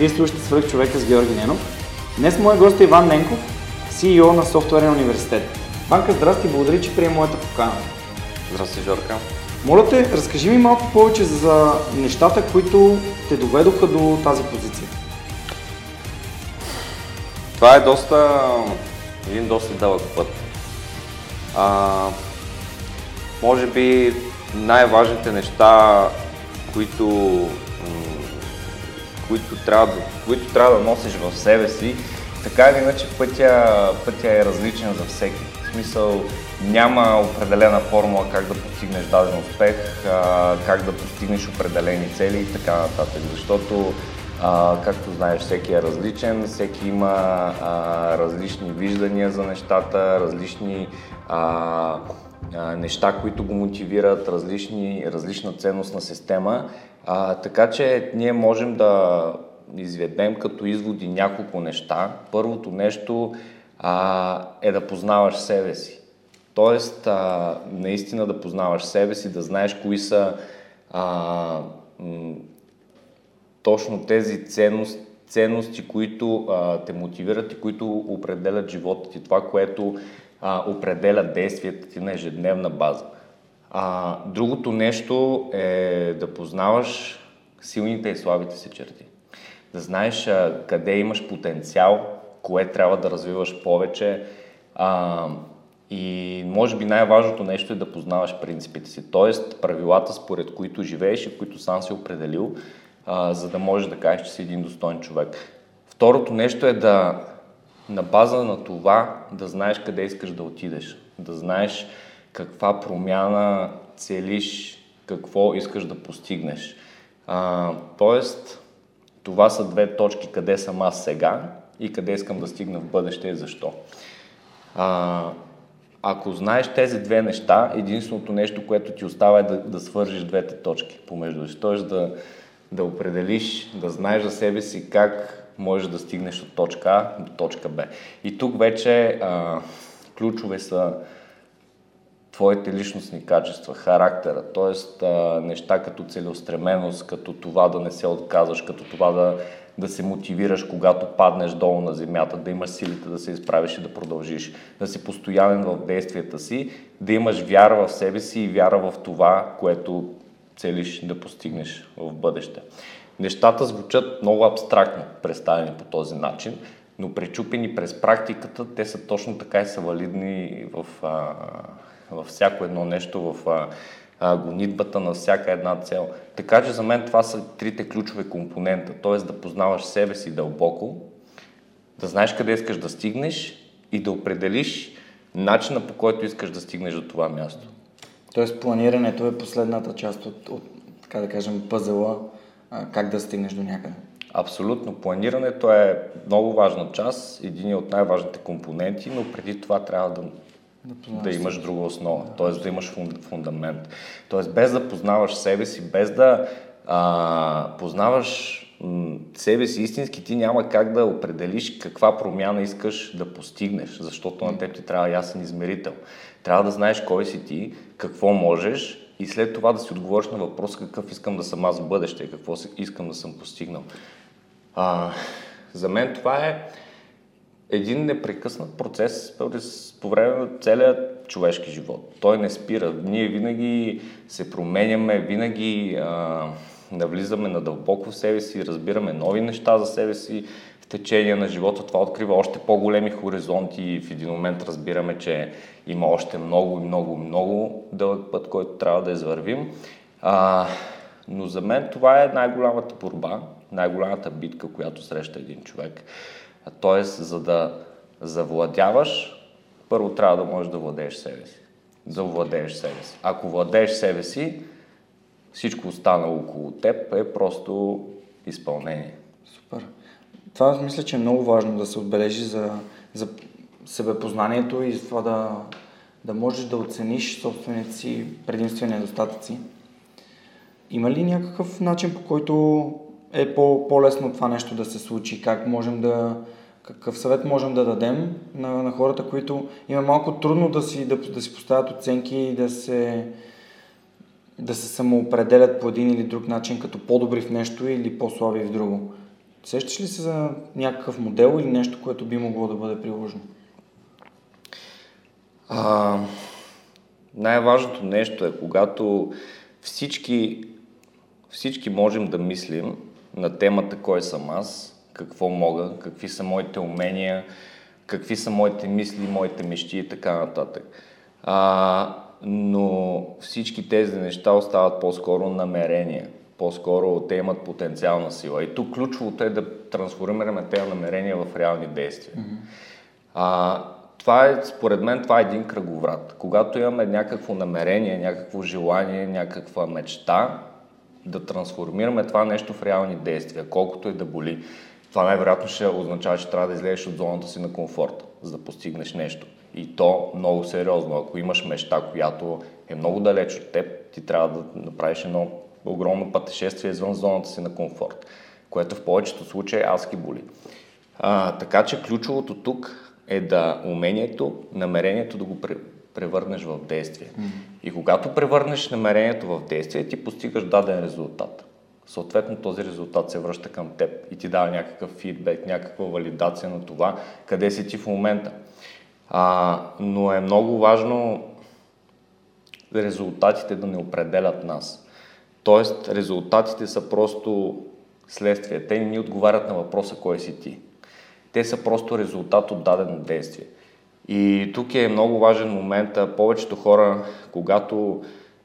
Вие слушате Свърх човека с Георги Ненов. Днес моят гост е Иван Ненков, CEO на Софтуерен университет. Банка, здрасти, благодаря, че приема моята покана. Здрасти, Жорка. Моля те, разкажи ми малко повече за нещата, които те доведоха до тази позиция. Това е доста, един доста дълъг път. А, може би най-важните неща, които, които, трябва които трябва да носиш в себе си, така или иначе пътя, пътя е различен за всеки. В смисъл няма определена формула как да постигнеш даден успех, как да постигнеш определени цели и така нататък. Защото а, както знаеш, всеки е различен, всеки има а, различни виждания за нещата, различни а, неща, които го мотивират, различни, различна ценностна система. А, така че ние можем да изведем като изводи няколко неща. Първото нещо а, е да познаваш себе си. Тоест, а, наистина да познаваш себе си, да знаеш кои са а, м- точно тези ценности, ценности които а, те мотивират и които определят живота ти, това, което а, определя действията ти на ежедневна база. А, другото нещо е да познаваш силните и слабите си черти. Да знаеш а, къде имаш потенциал, кое трябва да развиваш повече. А, и може би най-важното нещо е да познаваш принципите си, т.е. правилата, според които живееш и които сам си определил, а, за да можеш да кажеш, че си един достоен човек. Второто нещо е да на база на това да знаеш къде искаш да отидеш, да знаеш каква промяна целиш, какво искаш да постигнеш. А, тоест, това са две точки, къде съм аз сега и къде искам да стигна в бъдеще и защо. А, ако знаеш тези две неща, единственото нещо, което ти остава е да, да свържиш двете точки помежду си. Тоест да, да определиш, да знаеш за себе си как можеш да стигнеш от точка А до точка Б. И тук вече а, ключове са твоите личностни качества, характера, т.е. неща като целеустременост, като това да не се отказваш, като това да, да се мотивираш, когато паднеш долу на земята, да имаш силите да се изправиш и да продължиш, да си постоянен в действията си, да имаш вяра в себе си и вяра в това, което целиш да постигнеш в бъдеще. Нещата звучат много абстрактно, представени по този начин, но пречупени през практиката, те са точно така и са валидни в, а, във всяко едно нещо, в а, а, гонитбата на всяка една цел. Така че за мен това са трите ключови компонента, т.е. да познаваш себе си дълбоко, да знаеш къде искаш да стигнеш и да определиш начина по който искаш да стигнеш до това място. Тоест планирането е последната част от, от така да кажем, пъзела, как да стигнеш до някъде. Абсолютно. Планирането е много важна част, един от най-важните компоненти, но преди това трябва да, да, да имаш друга основа, да. т.е. да имаш фундамент. Т.е. без да познаваш себе си, без да а, познаваш себе си истински, ти няма как да определиш каква промяна искаш да постигнеш, защото на теб ти трябва ясен измерител. Трябва да знаеш кой си ти, какво можеш и след това да си отговориш на въпрос какъв искам да съм аз в бъдеще, какво искам да съм постигнал. А, за мен това е един непрекъснат процес по време на целия човешки живот. Той не спира. Ние винаги се променяме, винаги а, навлизаме надълбоко в себе си, разбираме нови неща за себе си течение на живота. Това открива още по-големи хоризонти и в един момент разбираме, че има още много, много, много дълъг път, който трябва да извървим. А, но за мен това е най-голямата борба, най-голямата битка, която среща един човек. Тоест, за да завладяваш, първо трябва да можеш да владееш себе си. Да владееш себе си. Ако владееш себе си, всичко останало около теб е просто изпълнение. Супер. Това мисля, че е много важно да се отбележи за, за себепознанието и за това да, да можеш да оцениш собствените си предимства и недостатъци. Има ли някакъв начин, по който е по- по-лесно това нещо да се случи? Как можем да, какъв съвет можем да дадем на, на хората, които има малко трудно да си, да, да си поставят оценки и да се, да се самоопределят по един или друг начин като по-добри в нещо или по-слаби в друго? Сещаш ли се за някакъв модел или нещо, което би могло да бъде приложено? А, най-важното нещо е, когато всички, всички можем да мислим на темата кой съм аз, какво мога, какви са моите умения, какви са моите мисли, моите мечти и така нататък. А, но всички тези неща остават по-скоро намерения. По-скоро те имат потенциална сила. И тук ключовото е да трансформираме тези намерения в реални действия. Mm-hmm. А, това е, според мен, това е един кръговрат. Когато имаме някакво намерение, някакво желание, някаква мечта, да трансформираме това нещо в реални действия, колкото и да боли. Това най-вероятно ще означава, че трябва да излезеш от зоната си на комфорт, за да постигнеш нещо. И то много сериозно. Ако имаш мечта, която е много далеч от теб, ти трябва да направиш едно огромно пътешествие извън зоната си на комфорт, което в повечето случаи адски боли. А, така че ключовото тук е да умението, намерението да го превърнеш в действие. Mm. И когато превърнеш намерението в действие, ти постигаш даден резултат. Съответно този резултат се връща към теб и ти дава някакъв фидбек, някаква валидация на това, къде си ти в момента. А, но е много важно резултатите да не определят нас. Тоест, резултатите са просто следствие. Те ни отговарят на въпроса кой си ти. Те са просто резултат от дадено действие. И тук е много важен момент. Повечето хора, когато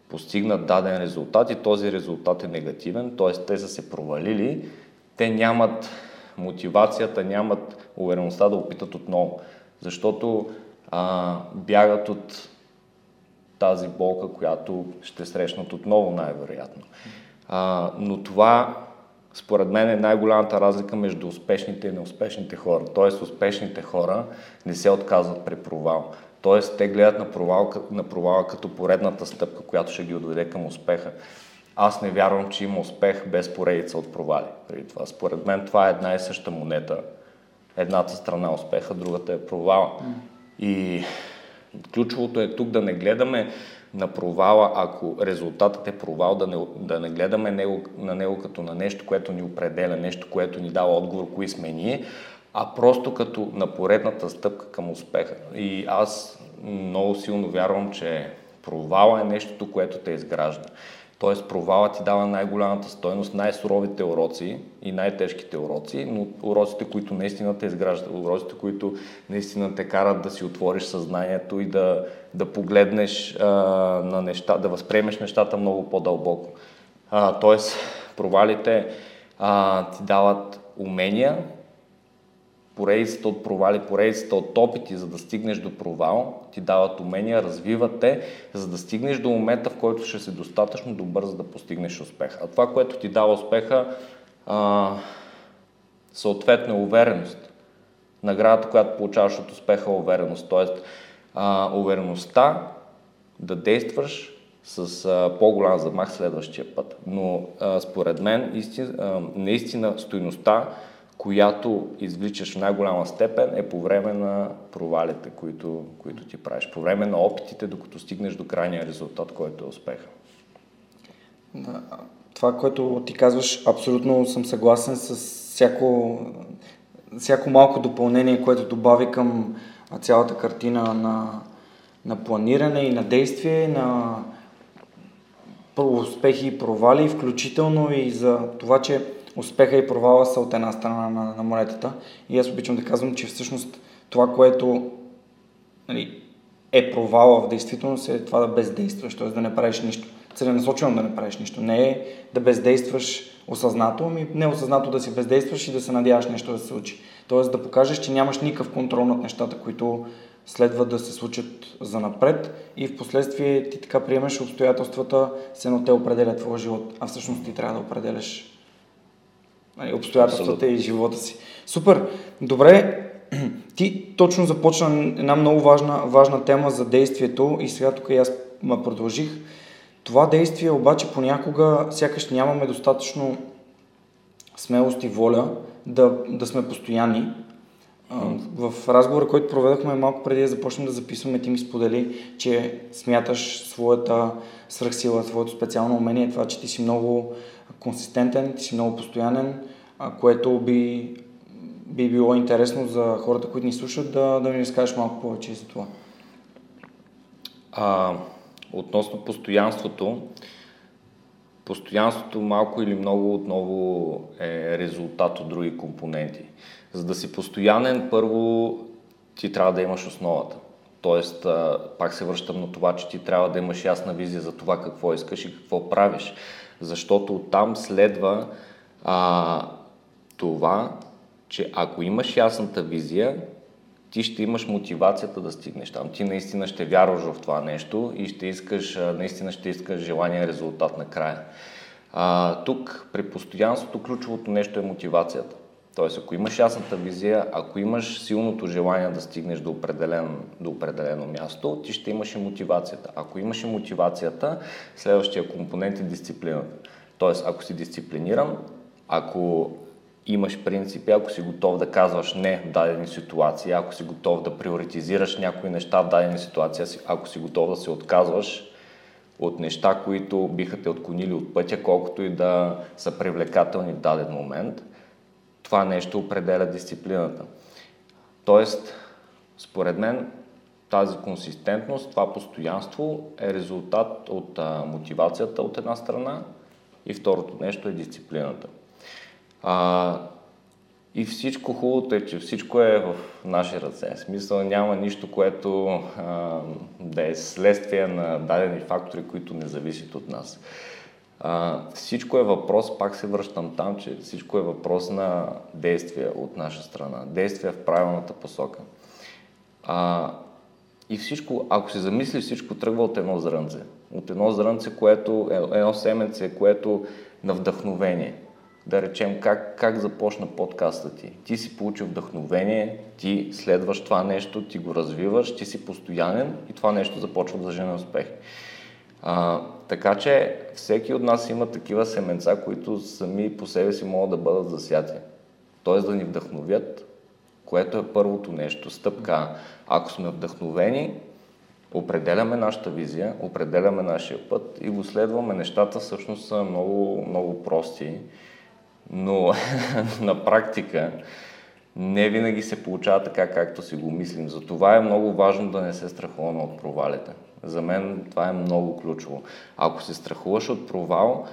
постигнат даден резултат и този резултат е негативен, т.е. те са се провалили, те нямат мотивацията, нямат увереността да опитат отново, защото а, бягат от тази болка, която ще срещнат отново най-вероятно. А, но това според мен е най-голямата разлика между успешните и неуспешните хора. Тоест, успешните хора не се отказват при провал. Тоест, те гледат на провал, на провала като поредната стъпка, която ще ги отведе към успеха. Аз не вярвам, че има успех без поредица от провали. Преди това. Според мен това е една и съща монета. Едната страна е успеха, другата е провала. И ключовото е тук да не гледаме на провала, ако резултатът е провал, да не, да не гледаме него, на него като на нещо, което ни определя, нещо, което ни дава отговор, кои сме ние, а просто като на поредната стъпка към успеха. И аз много силно вярвам, че провала е нещото, което те изгражда. Тоест провала ти дава най-голямата стойност, най-суровите уроци и най-тежките уроци, но уроците, които наистина те изграждат, уроците, които наистина те карат да си отвориш съзнанието и да, да погледнеш а, на неща, да възприемеш нещата много по-дълбоко. А, тоест провалите а, ти дават умения, поредицата от провали, поредицата от опити, за да стигнеш до провал, ти дават умения, развиват те, за да стигнеш до момента, в който ще си достатъчно добър, за да постигнеш успех. А това, което ти дава успеха, а, съответно е увереност. Наградата, която получаваш от успеха е увереност. Тоест, а, увереността да действаш с а, по-голям замах следващия път. Но а, според мен, истин, а, наистина, стойността която извличаш в най-голяма степен е по време на провалите, които, които ти правиш. По време на опитите, докато стигнеш до крайния резултат, който е успеха. Да, това, което ти казваш, абсолютно съм съгласен с всяко, всяко малко допълнение, което добави към цялата картина на, на планиране и на действие, на успехи и провали, включително и за това, че успеха и провала са от една страна на, на монетата. И аз обичам да казвам, че всъщност това, което нали, е провала в действителност е това да бездействаш, т.е. да не правиш нищо. Целенасочено да не правиш нищо. Не е да бездействаш осъзнато, ами неосъзнато да си бездействаш и да се надяваш нещо да се случи. Тоест да покажеш, че нямаш никакъв контрол над нещата, които следва да се случат за напред и в последствие ти така приемаш обстоятелствата, се едно те определят твоя живот, а всъщност ти трябва да определяш обстоятелствата Абсолютно. и живота си. Супер! Добре, ти точно започна една много важна, важна тема за действието и сега тук и аз продължих. Това действие обаче понякога сякаш нямаме достатъчно смелост и воля да, да сме постоянни. В разговора, който проведохме малко преди да започнем да записваме, ти ми сподели, че смяташ своята свръхсила, своето специално умение, това, че ти си много консистентен, ти си много постоянен, което би, би било интересно за хората, които ни слушат, да, да ни разкажеш малко повече за това. А, относно постоянството, постоянството малко или много отново е резултат от други компоненти. За да си постоянен, първо ти трябва да имаш основата. Тоест, пак се връщам на това, че ти трябва да имаш ясна визия за това какво искаш и какво правиш. Защото там следва а, това, че ако имаш ясната визия, ти ще имаш мотивацията да стигнеш там. Ти наистина ще вярваш в това нещо и ще искаш, наистина ще искаш желания резултат накрая. А, тук при постоянството ключовото нещо е мотивацията. Тоест, ако имаш ясната визия, ако имаш силното желание да стигнеш до, определен, до определено място, ти ще имаш и мотивацията. Ако имаш и мотивацията, следващия компонент е дисциплината. Тоест, ако си дисциплиниран, ако имаш принципи, ако си готов да казваш не в дадени ситуации, ако си готов да приоритизираш някои неща в дадени ситуации, ако си готов да се отказваш от неща, които биха те отклонили от пътя, колкото и да са привлекателни в даден момент, това нещо определя дисциплината. Тоест, според мен, тази консистентност, това постоянство е резултат от а, мотивацията от една страна и второто нещо е дисциплината. А, и всичко хубавото е, че всичко е в наши ръце. В смисъл няма нищо, което а, да е следствие на дадени фактори, които не зависят от нас. А, всичко е въпрос, пак се връщам там, че всичко е въпрос на действия от наша страна. Действия в правилната посока. А, и всичко, ако се замисли, всичко тръгва от едно зрънце. От едно зрънце, което, е, едно семенце, което на вдъхновение – да речем, как, как започна подкаста ти. Ти си получил вдъхновение, ти следваш това нещо, ти го развиваш, ти си постоянен и това нещо започва да жене успех. А, така че всеки от нас има такива семенца, които сами по себе си могат да бъдат засяти. Тоест да ни вдъхновят, което е първото нещо, стъпка. Ако сме вдъхновени, определяме нашата визия, определяме нашия път и го следваме. Нещата всъщност са много, много прости но на практика не винаги се получава така, както си го мислим. Затова е много важно да не се страхуваме от провалите. За мен това е много ключово. Ако се страхуваш от провал,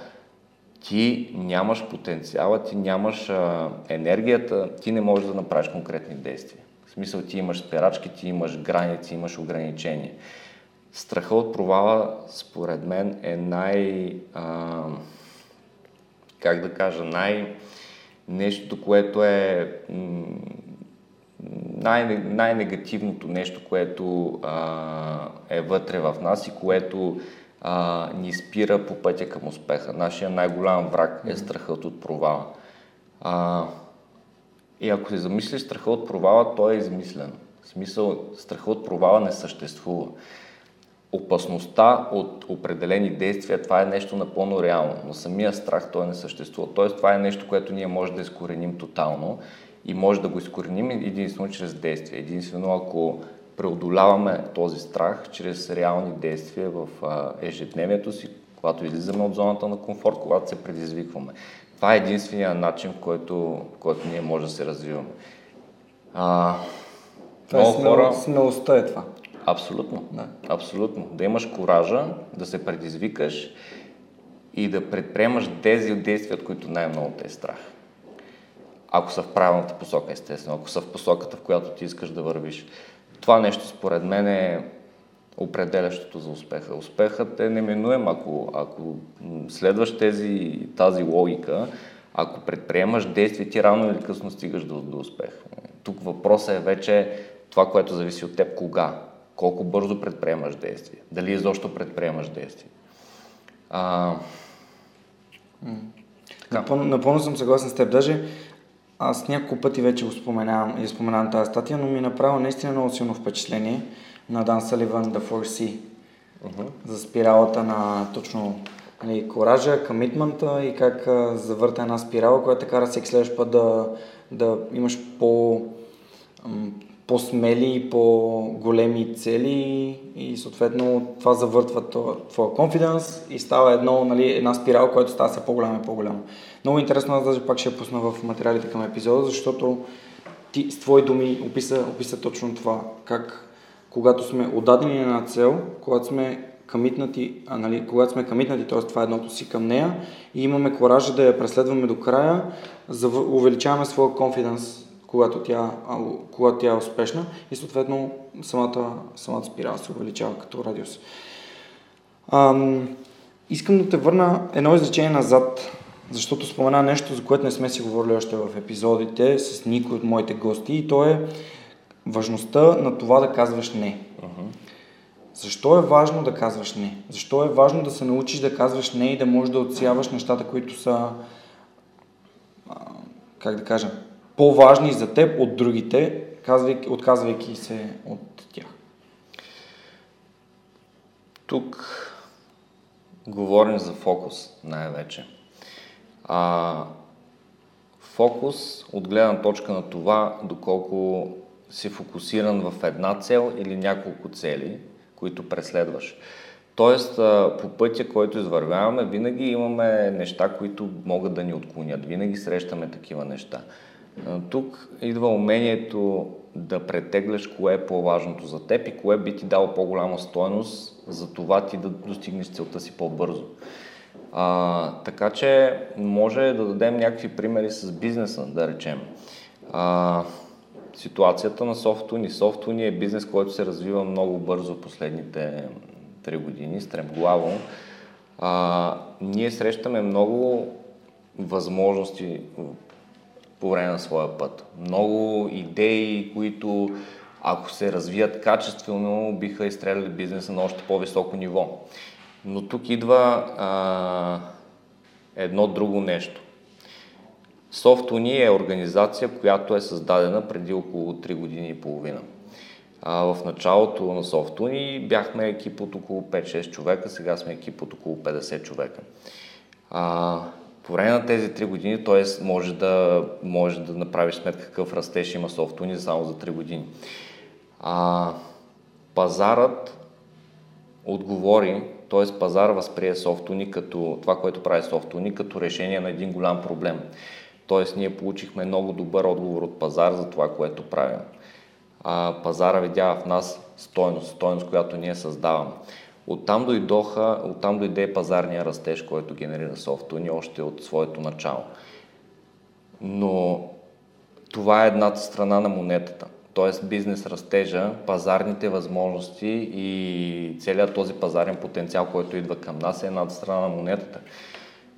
ти нямаш потенциала, ти нямаш а, енергията, ти не можеш да направиш конкретни действия. В смисъл ти имаш спирачки, ти имаш граници, имаш ограничения. Страха от провала, според мен, е най... А, как да кажа, най- нещо, което е най- най-негативното нещо, което а, е вътре в нас и което а, ни спира по пътя към успеха. Нашия най-голям враг е страхът от провала. А, и ако се замислиш страха от провала, той е измислен. В смисъл, страха от провала не съществува опасността от определени действия, това е нещо напълно реално, но самия страх той не съществува. Тоест това е нещо, което ние може да изкореним тотално и може да го изкореним единствено чрез действия. Единствено ако преодоляваме този страх чрез реални действия в ежедневието си, когато излизаме от зоната на комфорт, когато се предизвикваме. Това е единствения начин, в който, който ние може да се развиваме. А, Това е много смел, хора... смелостта е това. Абсолютно. Да. Абсолютно. Да имаш коража, да се предизвикаш и да предприемаш тези действия, от които най-много те е страх. Ако са в правилната посока, естествено, ако са в посоката, в която ти искаш да вървиш. Това нещо, според мен, е определящото за успеха. Успехът е неминуем, ако, ако следваш тези, тази логика, ако предприемаш действия, ти рано или късно стигаш до, до успех. Тук въпросът е вече това, което зависи от теб, кога, колко бързо предприемаш действия, дали изобщо предприемаш действия. А, Напълно, напълно съм съгласен с теб. Даже аз няколко пъти вече го споменавам и споменавам тази статия, но ми е направила наистина много силно впечатление на Дан Саливан The 4C за спиралата на точно нали, коража, комитмента и как а, завърта една спирала, която те кара всеки следващ път да, да имаш по, по-смели и по-големи цели и съответно това завъртва твоя конфиденс и става едно, нали, една спирала, която става все по-голяма и по-голяма. Много интересно, аз даже пак ще я пусна в материалите към епизода, защото ти с твои думи описа, описа точно това. Как когато сме отдадени на цел, когато сме камитнати, а, нали, когато сме камитнати, т.е. това е едното си към нея и имаме коража да я преследваме до края, зав- увеличаваме своя конфиденс, когато тя, когато тя е успешна и съответно самата, самата спирала се увеличава като радиус. Ам, искам да те върна едно изречение назад, защото спомена нещо, за което не сме си говорили още в епизодите с никой от моите гости и то е важността на това да казваш не. Защо е важно да казваш не? Защо е важно да се научиш да казваш не и да можеш да отсяваш нещата, които са, как да кажа, по-важни за теб от другите, казвайки, отказвайки се от тях? Тук говорим за фокус най-вече. А, фокус от гледна точка на това, доколко си фокусиран в една цел или няколко цели, които преследваш. Тоест, по пътя, който извървяваме, винаги имаме неща, които могат да ни отклонят. Винаги срещаме такива неща. Тук идва умението да претегляш кое е по-важното за теб и кое би ти дало по-голяма стойност за това ти да достигнеш целта си по-бързо. А, така че може да дадем някакви примери с бизнеса, да речем. А, ситуацията на Софтуни. Софтуни е бизнес, който се развива много бързо последните 3 години, стремглаво. А, ние срещаме много възможности по време на своя път. Много идеи, които ако се развият качествено, биха изстреляли бизнеса на още по-високо ниво. Но тук идва а, едно друго нещо. Софтуни е организация, която е създадена преди около 3 години и половина. А, в началото на Софтуни бяхме екип от около 5-6 човека, сега сме екип от около 50 човека. А, по време на тези 3 години, т.е. може да, може да направиш сметка какъв растеж има Софтуни само за 3 години. А, пазарът отговори, т.е. пазар възприе Софтуни като това, което прави Софтуни, като решение на един голям проблем. Т.е. ние получихме много добър отговор от пазар за това, което правим. А, пазара видя в нас стойност, стойност, която ние създаваме. Оттам, дойдоха, оттам дойде пазарния растеж, който генерира Софтуни още от своето начало. Но това е едната страна на монетата. Т.е. бизнес растежа, пазарните възможности и целият този пазарен потенциал, който идва към нас е едната страна на монетата.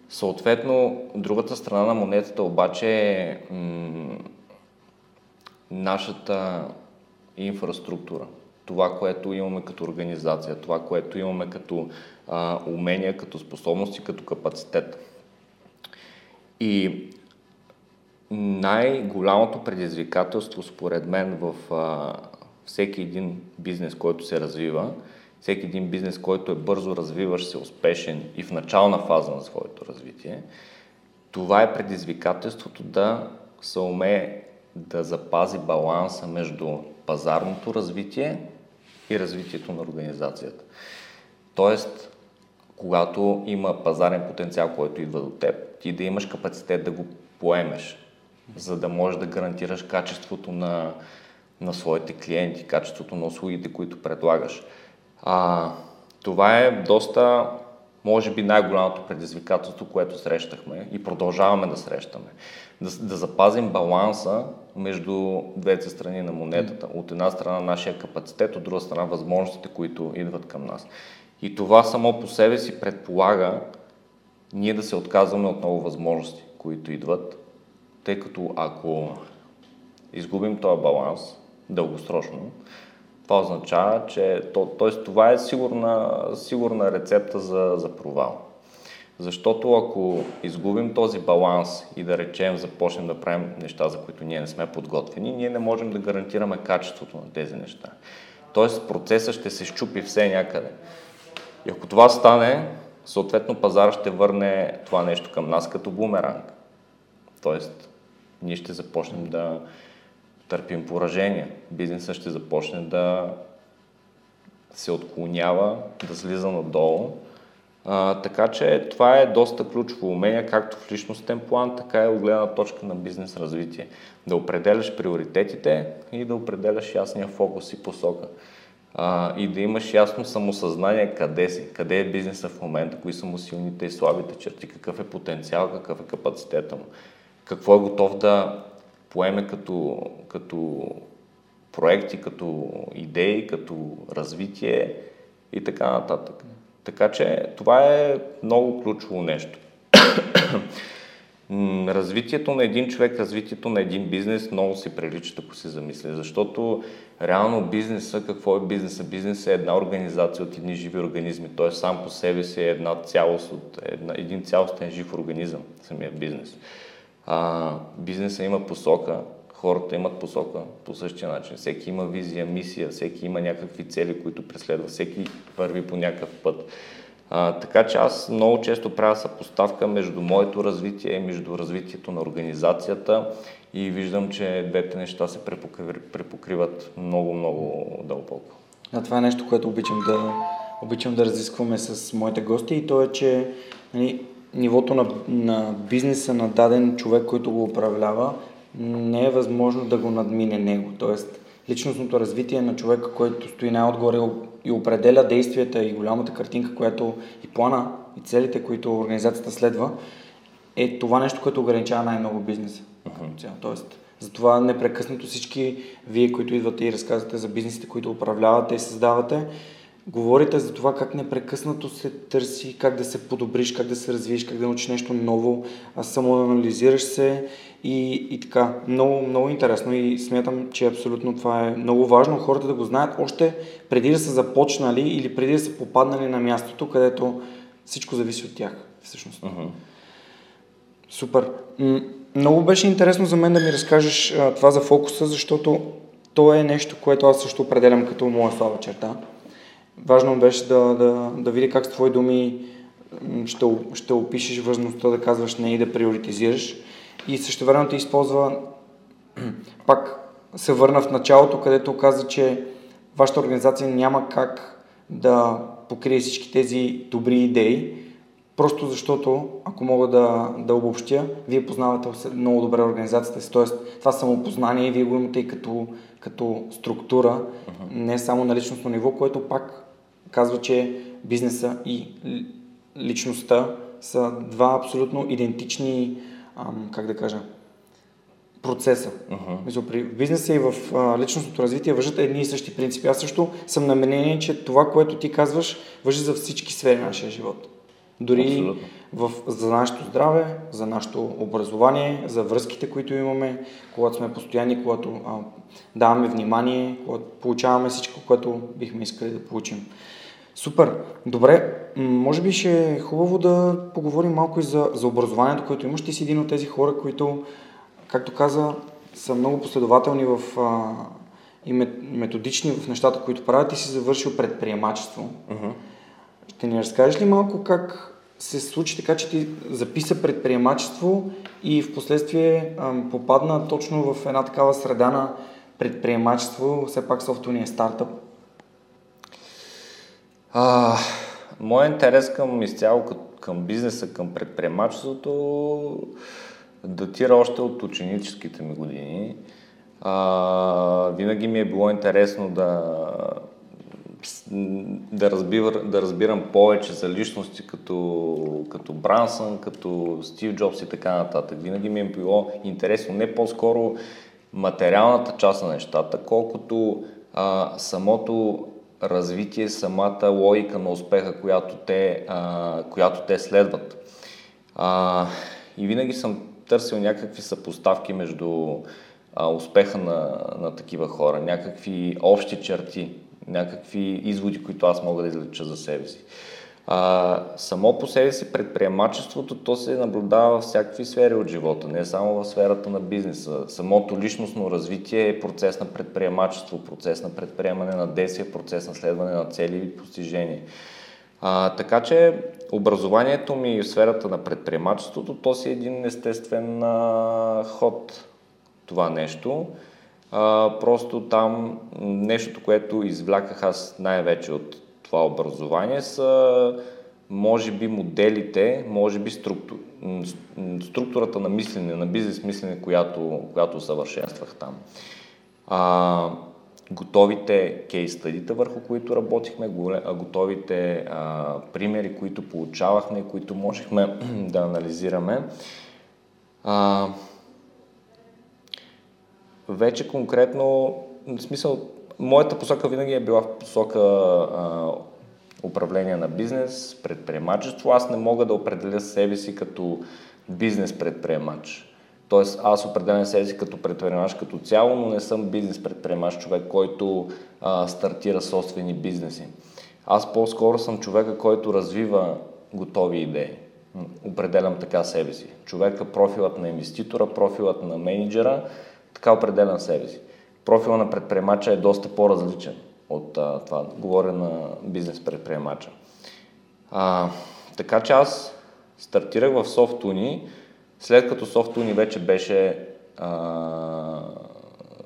Съответно, другата страна на монетата обаче е м- нашата инфраструктура. Това, което имаме като организация, това, което имаме като а, умения, като способности, като капацитет. И най-голямото предизвикателство, според мен, в а, всеки един бизнес, който се развива, всеки един бизнес, който е бързо развиващ се, успешен и в начална фаза на своето развитие, това е предизвикателството да се умее да запази баланса между пазарното развитие и развитието на организацията. Тоест, когато има пазарен потенциал, който идва до теб, ти да имаш капацитет да го поемеш. За да можеш да гарантираш качеството на, на своите клиенти, качеството на услугите, които предлагаш. А, това е доста, може би, най-голямото предизвикателство, което срещахме и продължаваме да срещаме. Да, да запазим баланса между двете страни на монетата. От една страна нашия капацитет, от друга страна възможностите, които идват към нас. И това само по себе си предполага ние да се отказваме от много възможности, които идват, тъй като ако изгубим този баланс дългосрочно, това означава, че то, т.е. това е сигурна, сигурна рецепта за, за провал. Защото ако изгубим този баланс и да речем започнем да правим неща, за които ние не сме подготвени, ние не можем да гарантираме качеството на тези неща. Тоест процесът ще се щупи все някъде. И ако това стане, съответно пазара ще върне това нещо към нас като бумеранг. Тоест, ние ще започнем да търпим поражение. Бизнесът ще започне да се отклонява, да слиза надолу. А, така че това е доста ключово умение, както в личностен план, така и от гледна точка на бизнес развитие. Да определяш приоритетите и да определяш ясния фокус и посока а, и да имаш ясно самосъзнание къде си, къде е бизнеса в момента, кои са му силните и слабите черти, какъв е потенциал, какъв е капацитета му, какво е готов да поеме като, като проекти, като идеи, като развитие и така нататък. Така че това е много ключово нещо. развитието на един човек, развитието на един бизнес много си прилича, ако се замисли, защото реално бизнеса, какво е бизнеса? Бизнес е една организация от едни живи организми, т.е. сам по себе си е една цялост от една, един цялостен жив организъм, самия бизнес. А, бизнеса има посока, хората имат посока по същия начин. Всеки има визия, мисия, всеки има някакви цели, които преследва, всеки върви по някакъв път. А, така че аз много често правя съпоставка между моето развитие и между развитието на организацията и виждам, че двете неща се препокриват много-много дълбоко. А това е нещо, което обичам да, обичам да разискваме с моите гости и то е, че нали, нивото на, на бизнеса на даден човек, който го управлява, не е възможно да го надмине него. Тоест, личностното развитие на човека, който стои най-отгоре и определя действията и голямата картинка, която и плана, и целите, които организацията следва, е това нещо, което ограничава най-много бизнеса. Uh-huh. Тоест, затова непрекъснато всички вие, които идвате и разказвате за бизнесите, които управлявате и създавате, говорите за това как непрекъснато се търси, как да се подобриш, как да се развиеш, как да научиш нещо ново, а самоанализираш се и, и така. Много, много интересно и смятам, че абсолютно това е много важно хората да го знаят още преди да са започнали или преди да са попаднали на мястото, където всичко зависи от тях, всъщност. Uh-huh. Супер. Много беше интересно за мен да ми разкажеш а, това за фокуса, защото то е нещо, което аз също определям като моя слаба черта. Важно беше да, да, да видя как с твои думи ще, ще опишеш важността да казваш не и да приоритизираш. И също време ти използва, пак се върна в началото, където каза, че вашата организация няма как да покрие всички тези добри идеи, просто защото, ако мога да, да обобщя, вие познавате много добре организацията си, т.е. това самопознание вие го имате и като, като структура, uh-huh. не само на личностно ниво, което пак казва, че бизнеса и личността са два абсолютно идентични, ам, как да кажа, процеса. Uh-huh. При бизнеса и в а, личностното развитие въжат едни и същи принципи. Аз също съм на мнение, че това, което ти казваш, въжи за всички сфери на нашия живот. Дори в, за нашето здраве, за нашето образование, за връзките, които имаме, когато сме постоянни, когато а, даваме внимание, когато получаваме всичко, което бихме искали да получим. Супер. Добре, може би ще е хубаво да поговорим малко и за, за образованието, което имаш. Ти си един от тези хора, които, както каза, са много последователни в, а, и методични в нещата, които правят. Ти си завършил предприемачество. Uh-huh. Ще ни разкажеш ли малко как се случи така, че ти записа предприемачество и в последствие попадна точно в една такава среда на предприемачество, все пак софтуерния е стартъп? А, моят интерес към изцяло към бизнеса, към предприемачеството датира още от ученическите ми години. А, винаги ми е било интересно да, да, разбира, да разбирам повече за личности като, като Брансън, като Стив Джобс и така нататък. Винаги ми е било интересно не по-скоро материалната част на нещата, колкото а, самото развитие, самата логика на успеха, която те, а, която те следват. А, и винаги съм търсил някакви съпоставки между а, успеха на, на такива хора, някакви общи черти, някакви изводи, които аз мога да излеча за себе си. А, само по себе си предприемачеството, то се наблюдава във всякакви сфери от живота, не само в сферата на бизнеса. Самото личностно развитие е процес на предприемачество, процес на предприемане на действия, процес на следване на цели и постижения. А, така че образованието ми в сферата на предприемачеството, то си е един естествен а, ход това нещо. А, просто там нещото, което извляках аз най-вече от това образование са може би моделите, може би структур, структурата на мислене, на бизнес мислене, която, която съвършенствах там. А, готовите кейс стадита, върху които работихме, готовите а, примери, които получавахме, които можехме да анализираме. А, вече конкретно, в смисъл, моята посока винаги е била в посока а, управление на бизнес, предприемачество. Аз не мога да определя себе си като бизнес предприемач. Тоест аз определям себе си като предприемач като цяло, но не съм бизнес предприемач, човек, който а, стартира собствени бизнеси. Аз по-скоро съм човека, който развива готови идеи. Определям така себе си. Човека, профилът на инвеститора, профилът на менеджера, така определям себе си. Профила на предприемача е доста по-различен от а, това. Говоря на бизнес предприемача. А, така че аз стартирах в SoftUni, след като SoftUni вече беше, а,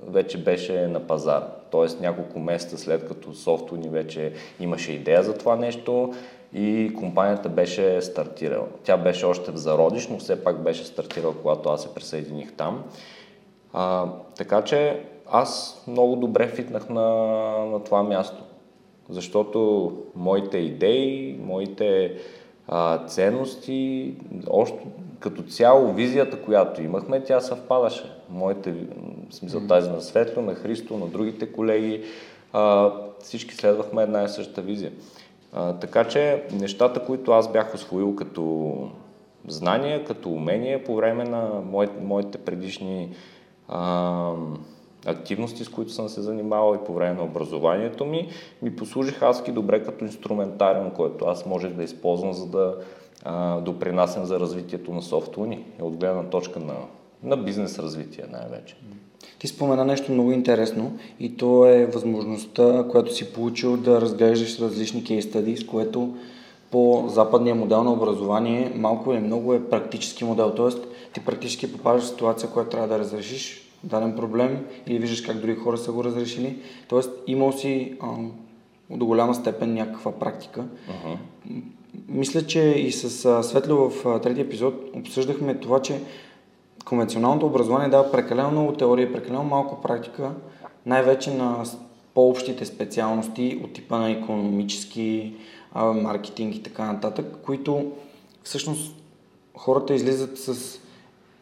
вече беше на пазар. Тоест няколко месеца след като SoftUni вече имаше идея за това нещо и компанията беше стартирала. Тя беше още в зародиш, но все пак беше стартирала, когато аз се присъединих там. А, така че аз много добре фитнах на, на това място, защото моите идеи, моите а, ценности, още като цяло визията, която имахме, тя съвпадаше. Моите, в смисъл тази на Светло, на Христо, на другите колеги, а, всички следвахме една и съща визия. А, така че нещата, които аз бях освоил като знания, като умения по време на моите, моите предишни а, активности, с които съм се занимавал и по време на образованието ми, ми послужиха адски добре като инструментариум, който аз можех да използвам, за да а, допринасям за развитието на софтуни и от гледна точка на, на бизнес развитие най-вече. Ти спомена нещо много интересно и то е възможността, която си получил да разглеждаш различни кейс стади, с което по западния модел на образование малко или много е практически модел. Тоест, ти практически попадаш в ситуация, която трябва да разрешиш даден проблем или виждаш как други хора са го разрешили. Тоест, имал си а, до голяма степен някаква практика. Uh-huh. Мисля, че и с Светло в третия епизод обсъждахме това, че конвенционалното образование дава прекалено много теория прекалено малко практика, най-вече на по-общите специалности от типа на економически, маркетинг и така нататък, които всъщност хората излизат с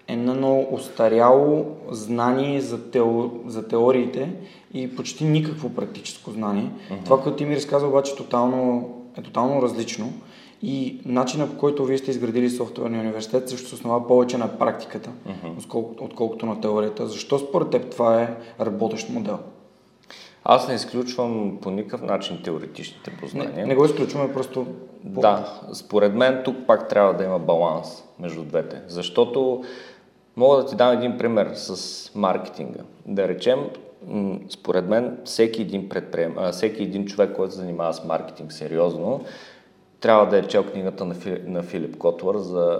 едно устаряло знание за, тео, за теориите и почти никакво практическо знание. Uh-huh. Това, което ти ми разказва, обаче тотално, е тотално различно. И начина по който вие сте изградили софтуерния университет също се основа повече на практиката, uh-huh. отколкото, отколкото на теорията. Защо според теб това е работещ модел? Аз не изключвам по никакъв начин теоретичните познания. Не, не го изключваме, просто... Да, според мен тук пак трябва да има баланс между двете. Защото Мога да ти дам един пример с маркетинга. Да речем, според мен всеки един, предприем, всеки един човек, който се занимава с маркетинг сериозно, трябва да е чел книгата на, Филип, на Филип Котлър за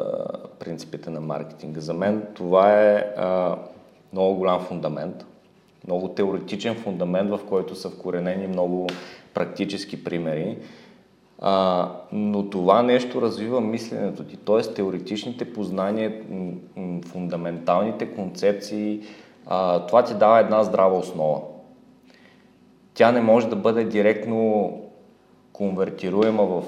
принципите на маркетинга. За мен това е а, много голям фундамент, много теоретичен фундамент, в който са вкоренени много практически примери. А, но това нещо развива мисленето ти, т.е. теоретичните познания, фундаменталните концепции, а, това ти дава една здрава основа. Тя не може да бъде директно конвертируема в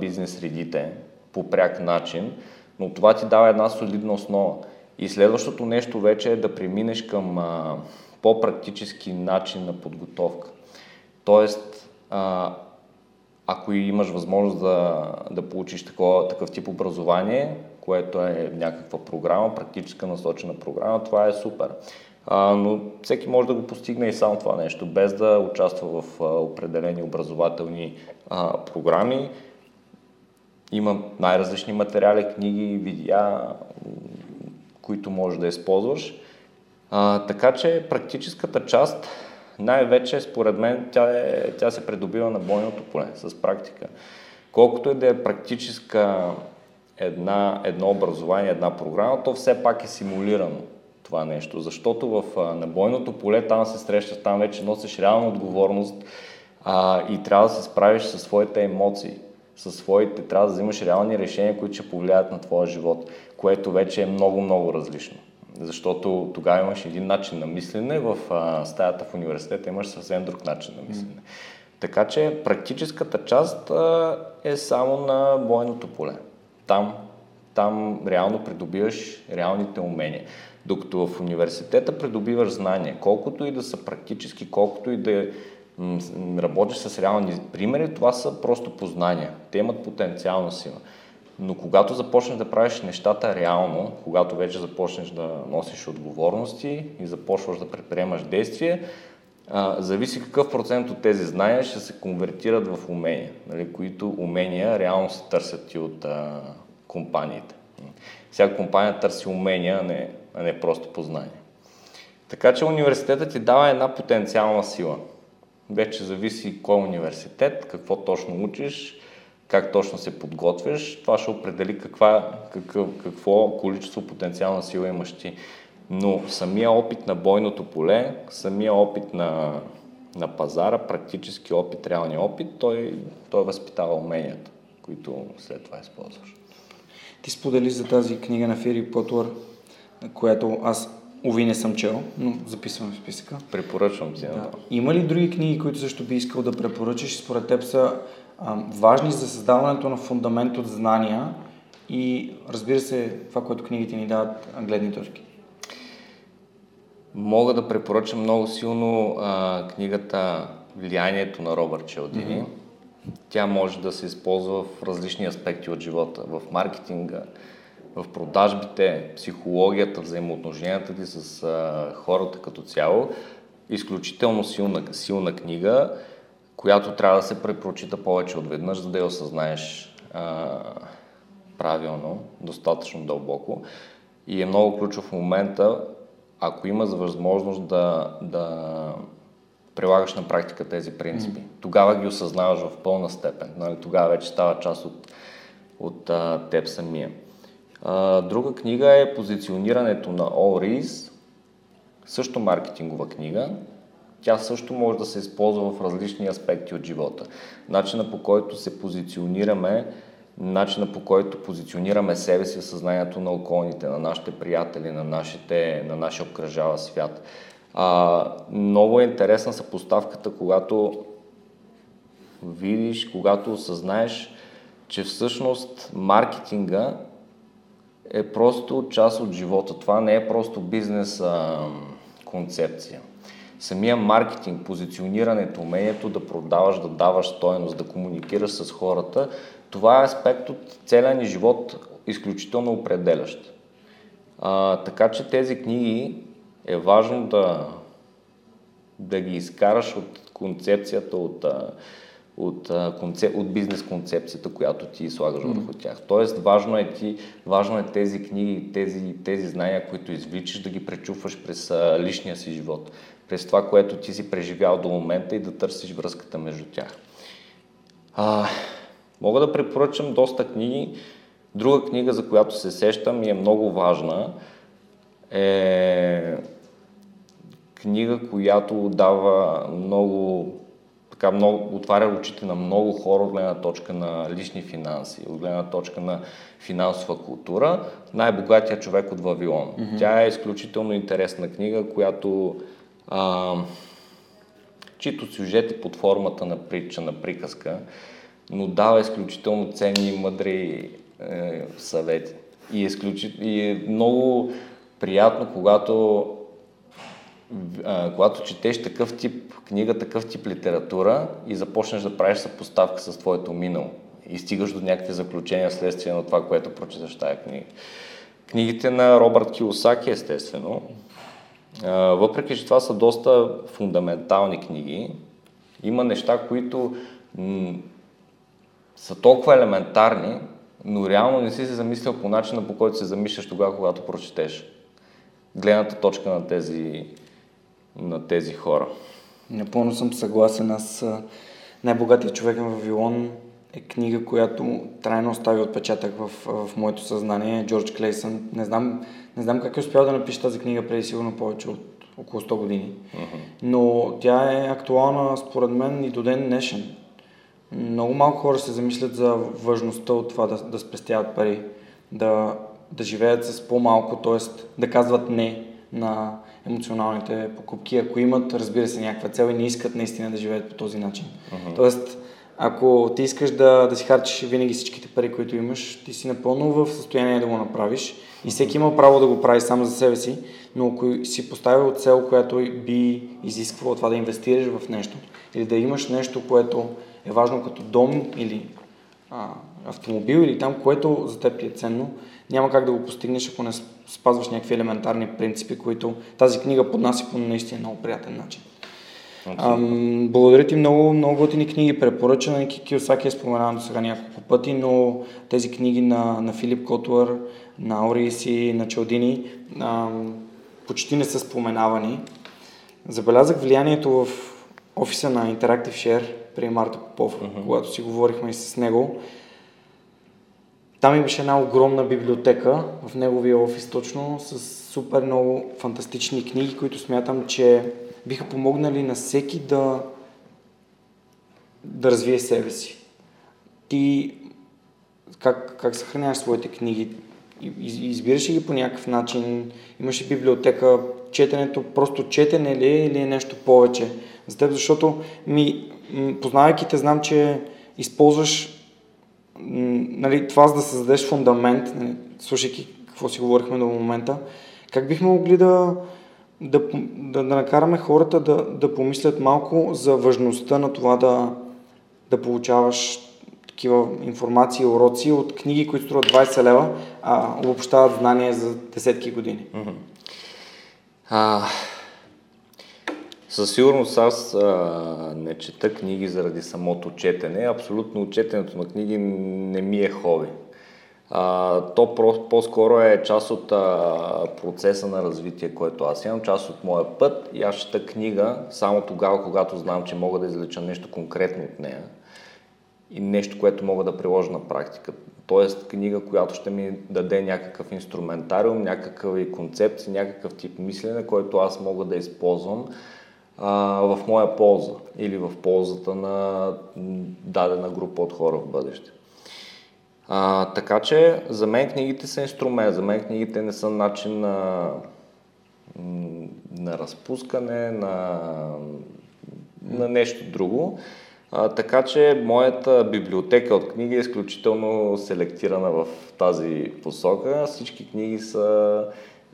бизнес средите по пряк начин, но това ти дава една солидна основа. И следващото нещо вече е да преминеш към а, по-практически начин на подготовка. Тоест, а, ако имаш възможност да, да получиш такова, такъв тип образование, което е някаква програма, практическа насочена програма, това е супер. А, но всеки може да го постигне и само това нещо, без да участва в а, определени образователни а, програми. Има най-различни материали, книги, видеа, които можеш да използваш. А, така че практическата част най-вече, според мен, тя, е, тя се придобива на бойното поле с практика. Колкото и да е практическа една, едно образование, една програма, то все пак е симулирано това нещо, защото в набойното поле там се срещаш, там вече носиш реална отговорност а, и трябва да се справиш със своите емоции, със своите, трябва да взимаш реални решения, които ще повлияят на твоя живот, което вече е много-много различно. Защото тогава имаш един начин на мислене, в а, стаята в университета имаш съвсем друг начин на мислене. Така че практическата част а, е само на бойното поле. Там, там реално придобиваш реалните умения. Докато в университета придобиваш знания, колкото и да са практически, колкото и да работиш с реални примери, това са просто познания. Те имат потенциална сила. Но когато започнеш да правиш нещата реално, когато вече започнеш да носиш отговорности и започваш да предприемаш действия, а, зависи какъв процент от тези знания ще се конвертират в умения, нали, които умения реално се търсят и от а, компаниите. Всяка компания търси умения, а не, а не просто познания. Така че университетът ти дава една потенциална сила. Вече зависи кой университет, какво точно учиш, как точно се подготвяш, това ще определи каква, какъв, какво количество потенциална сила имаш ти. Но самия опит на бойното поле, самия опит на, на пазара, практически опит, реалния опит, той, той възпитава уменията, които след това използваш. Ти сподели за тази книга на Фири Потвър, която аз Ови не съм чел, но записвам в списъка. Препоръчвам ти. Да. Има ли други книги, които също би искал да препоръчаш? Според теб са а, важни за създаването на фундамент от знания и разбира се, това, което книгите ни дават гледни точки. Мога да препоръчам много силно а, книгата Влиянието на Робърт Челдини. Mm-hmm. Тя може да се използва в различни аспекти от живота. В маркетинга, в продажбите, психологията, взаимоотношенията ти с а, хората като цяло. Изключително силна, силна книга която трябва да се препрочита повече от веднъж, за да я осъзнаеш а, правилно, достатъчно дълбоко. И е много ключов в момента, ако има възможност да, да прилагаш на практика тези принципи. Mm. Тогава ги осъзнаваш в пълна степен. Нали? Тогава вече става част от, от а, теб самия. А, друга книга е Позиционирането на Rees, също маркетингова книга, тя също може да се използва в различни аспекти от живота. Начина по който се позиционираме, начина по който позиционираме себе си в съзнанието на околните, на нашите приятели, на, нашите, на нашия обкръжава свят. А, много е интересна съпоставката, когато видиш, когато осъзнаеш, че всъщност маркетинга е просто част от живота. Това не е просто бизнес а, концепция самия маркетинг, позиционирането, умението да продаваш, да даваш стоеност, да комуникираш с хората, това е аспект от целия ни живот, изключително определящ. А, така че тези книги е важно да, да ги изкараш от концепцията, от, от, концеп, от бизнес концепцията, която ти слагаш mm. върху тях. Тоест, важно е, ти, важно е тези книги, тези, тези знания, които извличаш, да ги пречупваш през а, личния си живот през това, което ти си преживял до момента и да търсиш връзката между тях. А, мога да препоръчам доста книги. Друга книга, за която се сещам и е много важна, е книга, която дава много така много, отваря очите на много хора от гледна точка на лични финанси, от гледна точка на финансова култура. Най-богатия човек от Вавилон. Mm-hmm. Тя е изключително интересна книга, която а, чието сюжет е под формата на притча, на приказка, но дава изключително ценни и мъдри е, съвети. И е, изключи, и е много приятно, когато, а, когато четеш такъв тип книга, такъв тип литература и започнеш да правиш съпоставка с твоето минало и стигаш до някакви заключения следствие на това, което прочиташ тази книга. Книгите на Робърт Киосаки, естествено, въпреки, че това са доста фундаментални книги, има неща, които м- са толкова елементарни, но реално не си се замислял по начина, по който се замисляш тогава, когато прочетеш. Гледната точка на тези, на тези хора. Напълно съм съгласен. Аз най-богатият човек на Вавилон е книга, която трайно остави отпечатък в, в моето съзнание. Джордж Клейсън. Не знам, не знам как е успял да напише тази книга преди сигурно повече от около 100 години. Uh-huh. Но тя е актуална според мен и до ден днешен. Много малко хора се замислят за важността от това да, да спестяват пари, да, да живеят с по-малко, т.е. да казват не на емоционалните покупки, ако имат, разбира се, някаква цел и не искат наистина да живеят по този начин. Uh-huh. Тоест, ако ти искаш да, да си харчиш винаги всичките пари, които имаш, ти си напълно в състояние да го направиш и всеки има право да го прави само за себе си, но ако си поставил цел, която би изисквала това да инвестираш в нещо или да имаш нещо, което е важно като дом или а, автомобил или там, което за теб ти е ценно, няма как да го постигнеш, ако не спазваш някакви елементарни принципи, които тази книга поднася по наистина много приятен начин. Ам, благодаря ти много, много готини книги. Препоръча на Ники Киосаки е споменавам до сега няколко пъти, но тези книги на, на Филип Котлър, на Аурис и на Чалдини ам, почти не са споменавани. Забелязах влиянието в офиса на Interactive Share при Марта Попов, uh-huh. когато си говорихме и с него. Там имаше една огромна библиотека в неговия офис точно с супер много фантастични книги, които смятам, че биха помогнали на всеки да, да развие себе си. Ти как, как съхраняваш своите книги? Избираш ли ги по някакъв начин? Имаш ли библиотека? Четенето просто четене ли е или е нещо повече за теб? Защото ми, познавайки те, знам, че използваш нали, това за да създадеш фундамент, нали, слушайки какво си говорихме до момента, как бихме могли да, да, да, да накараме хората да, да помислят малко за важността на това да, да получаваш такива информации, уроци от книги, които струват 20 лева, а обобщават знания за десетки години. Mm-hmm. А, със сигурност аз а, не чета книги заради самото четене. Абсолютно четенето на книги не ми е хоби. А, то по-скоро е част от а, процеса на развитие, който аз имам, част от моя път и аз чета книга само тогава, когато знам, че мога да излеча нещо конкретно от нея и нещо, което мога да приложа на практика. Тоест книга, която ще ми даде някакъв инструментариум, някакъв концепция, някакъв тип мислене, който аз мога да използвам а, в моя полза или в ползата на дадена група от хора в бъдеще. А, така че за мен книгите са инструмент, за мен книгите не са начин на, на разпускане, на, на нещо друго. А, така че моята библиотека от книги е изключително селектирана в тази посока. Всички книги са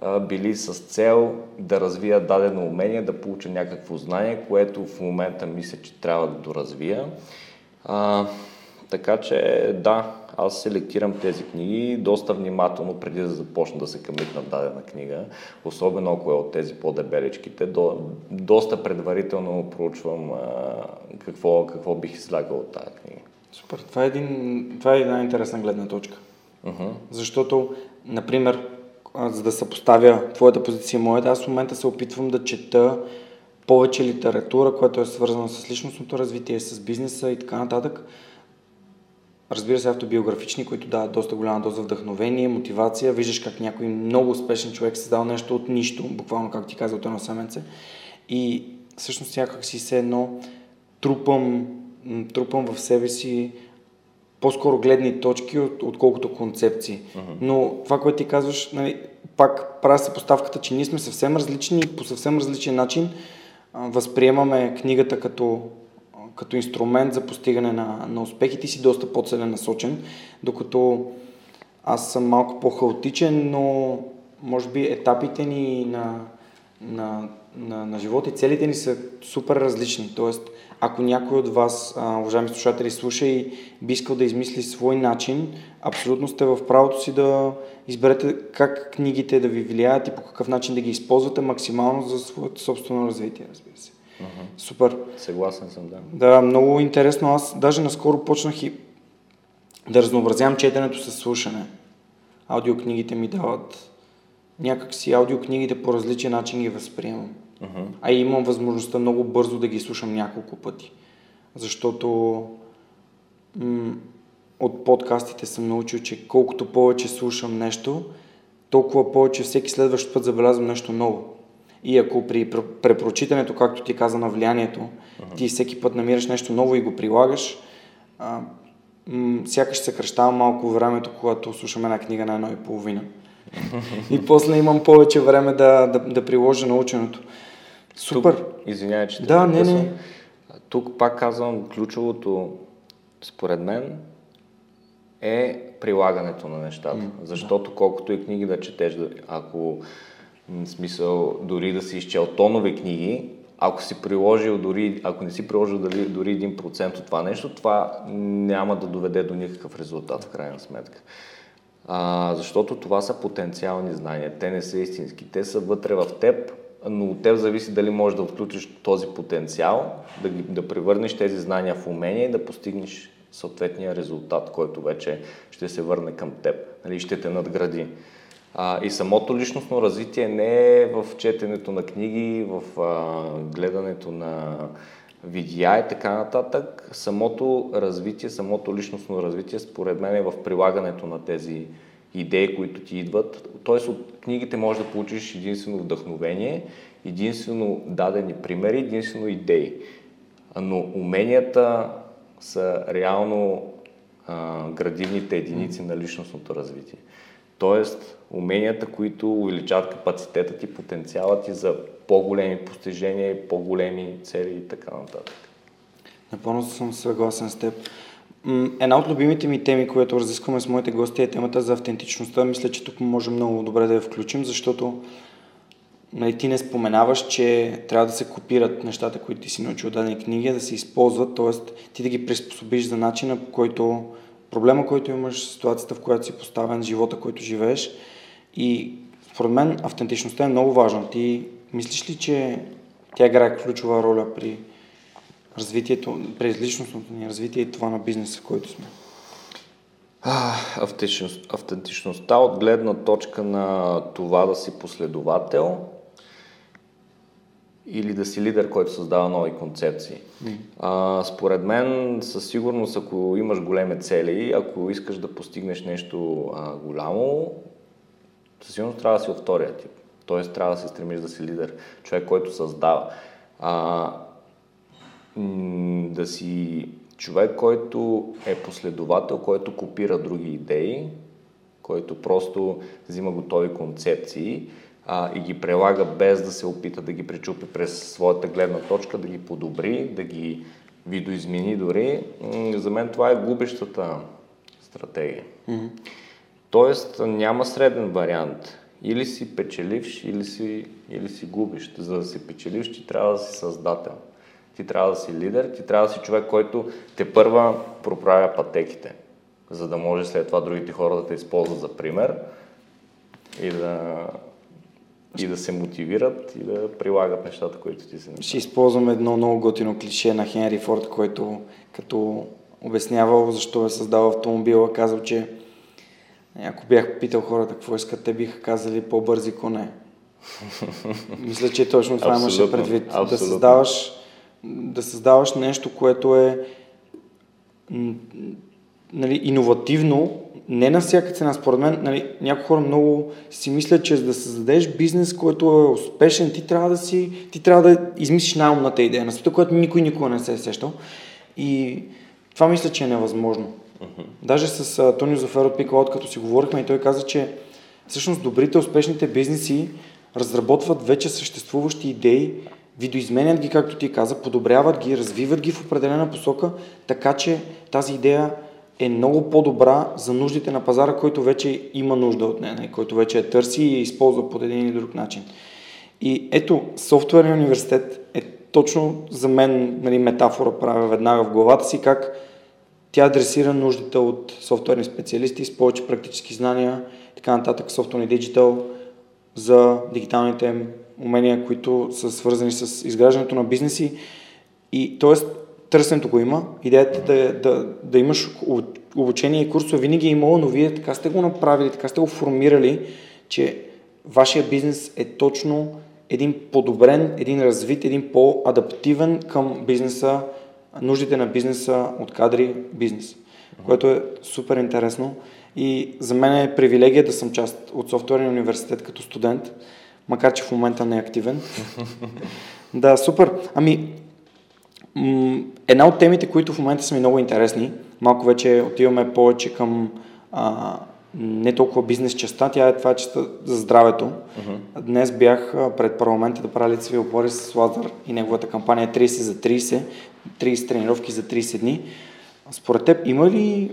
а, били с цел да развия дадено умение, да получа някакво знание, което в момента мисля, че трябва да доразвия. А, така че да, аз селектирам тези книги доста внимателно преди да започна да се къмитна дадена книга, особено ако е от тези по-дебеличките. До, доста предварително проучвам а, какво, какво бих излягал от тази книга. Супер. Това е, един, това е една интересна гледна точка. Uh-huh. Защото, например, за да съпоставя твоята позиция и моята, аз в момента се опитвам да чета повече литература, която е свързана с личностното развитие, с бизнеса и така нататък, Разбира се, автобиографични, които дават доста голяма доза вдъхновение, мотивация. Виждаш как някой много успешен човек създал нещо от нищо, буквално, както ти каза, от едно семенце. И всъщност някак си се едно трупам, трупам в себе си по-скоро гледни точки, от, отколкото концепции. Uh-huh. Но това, което ти казваш, нали, пак правя се поставката, че ние сме съвсем различни и по съвсем различен начин а, възприемаме книгата като, като инструмент за постигане на, на успехи. Си доста по-целенасочен, докато аз съм малко по-хаотичен, но може би етапите ни на, на, на, на живота и целите ни са супер различни. Тоест, ако някой от вас, а, уважаеми слушатели, слуша и би искал да измисли свой начин, абсолютно сте в правото си да изберете как книгите да ви влияят и по какъв начин да ги използвате максимално за своето собствено развитие, разбира се. Uh-huh. Супер. Съгласен съм, да. Да, много интересно. Аз даже наскоро почнах и да разнообразявам четенето с слушане. Аудиокнигите ми дават някакси аудиокнигите по различен начин ги възприемам. Uh-huh. А и имам възможността много бързо да ги слушам няколко пъти. Защото м- от подкастите съм научил, че колкото повече слушам нещо, толкова повече всеки следващ път забелязвам нещо ново. И ако при препрочитането, както ти каза, на влиянието, uh-huh. ти всеки път намираш нещо ново и го прилагаш, а, м- сякаш съкръщава малко времето, когато слушам една книга на едно и половина. и после имам повече време да, да, да приложа наученото. Супер. Тук, извинявай, че да, не, не. Тук пак казвам, ключовото според мен е прилагането на нещата. Mm, Защото да. колкото и книги да четеш, ако смисъл дори да си изчел тонове книги, ако си приложил дори, ако не си приложил дори, дори 1% от това нещо, това няма да доведе до никакъв резултат в крайна сметка. А, защото това са потенциални знания, те не са истински, те са вътре в теб, но от теб зависи дали можеш да отключиш този потенциал, да, ги, да превърнеш тези знания в умения и да постигнеш съответния резултат, който вече ще се върне към теб, нали, ще те надгради. А, и самото личностно развитие не е в четенето на книги, в а, гледането на видеа и така нататък. Самото развитие, самото личностно развитие, според мен е в прилагането на тези идеи, които ти идват. Тоест от книгите можеш да получиш единствено вдъхновение, единствено дадени примери, единствено идеи. Но уменията са реално а, градивните единици на личностното развитие. Тоест, уменията, които увеличават капацитета ти, потенциала ти за по-големи постижения, по-големи цели и така нататък. Напълно съм съгласен с теб. Една от любимите ми теми, която разискваме с моите гости е темата за автентичността. Мисля, че тук може много добре да я включим, защото нали, ти не споменаваш, че трябва да се копират нещата, които ти си научил от дадени книги, да се използват, т.е. ти да ги приспособиш за начина, по който проблема, който имаш, ситуацията, в която си поставен, живота, който живееш. И според мен автентичността е много важна. Ти мислиш ли, че тя играе ключова роля при развитието, през личностното ни развитие и това на бизнеса, в който сме? Автентичност, автентичността от гледна точка на това да си последовател или да си лидер, който създава нови концепции. Mm. А, според мен, със сигурност, ако имаш големи цели, ако искаш да постигнеш нещо а, голямо, със сигурност трябва да си от втория тип. Тоест трябва да се стремиш да си лидер, човек, който създава. А, да си човек, който е последовател, който копира други идеи, който просто взима готови концепции а, и ги прилага без да се опита да ги пречупи през своята гледна точка, да ги подобри, да ги видоизмени дори. За мен това е губещата стратегия. Mm-hmm. Тоест няма среден вариант. Или си печеливш, или си, или си губиш. За да си печеливш, ти трябва да си създател. Ти трябва да си лидер, ти трябва да си човек, който те първа проправя пътеките, за да може след това другите хора да те използват за пример и да, и да се мотивират и да прилагат нещата, които ти се Ще използвам едно много готино клише на Хенри Форд, който като обяснявал защо е създал автомобила, казал, че ако бях питал хората какво искат, те биха казали по-бързи коне. Мисля, че точно това имаше предвид. Абсолютно. Да създаваш, да създаваш нещо, което е нали, иновативно, не на всяка цена. Според мен, нали, някои хора много си мислят, че за да създадеш бизнес, който е успешен, ти трябва да си, ти трябва да измислиш най-умната идея на света, която никой никога не се е сещал. И това мисля, че е невъзможно. Uh-huh. Даже с uh, Тонио Зафер от Пикалот, като си говорихме, и той каза, че всъщност добрите, успешните бизнеси разработват вече съществуващи идеи, видоизменят ги, както ти каза, подобряват ги, развиват ги в определена посока, така че тази идея е много по-добра за нуждите на пазара, който вече има нужда от нея, който вече я търси и използва по един или друг начин. И ето, софтуерния университет е точно за мен нали, метафора правя веднага в главата си, как тя адресира нуждите от софтуерни специалисти с повече практически знания, така нататък, софтуерни диджитал, за дигиталните умения, които са свързани с изграждането на бизнеси. И т.е. търсенето го има, идеята да, да, да имаш обучение и курсове винаги е имало, но вие така сте го направили, така сте го формирали, че вашия бизнес е точно един подобрен, един развит, един по-адаптивен към бизнеса, нуждите на бизнеса от кадри бизнес, което е супер интересно. И за мен е привилегия да съм част от софтуерния университет като студент, макар че в момента не е активен. да, супер. Ами, една от темите, които в момента са ми много интересни, малко вече отиваме повече към а, не толкова бизнес частта, тя е това частта за здравето. Uh-huh. Днес бях пред парламента да правя лицеви опори с Лазар и неговата кампания 30 за 30, 30 тренировки за 30 дни. Според теб има ли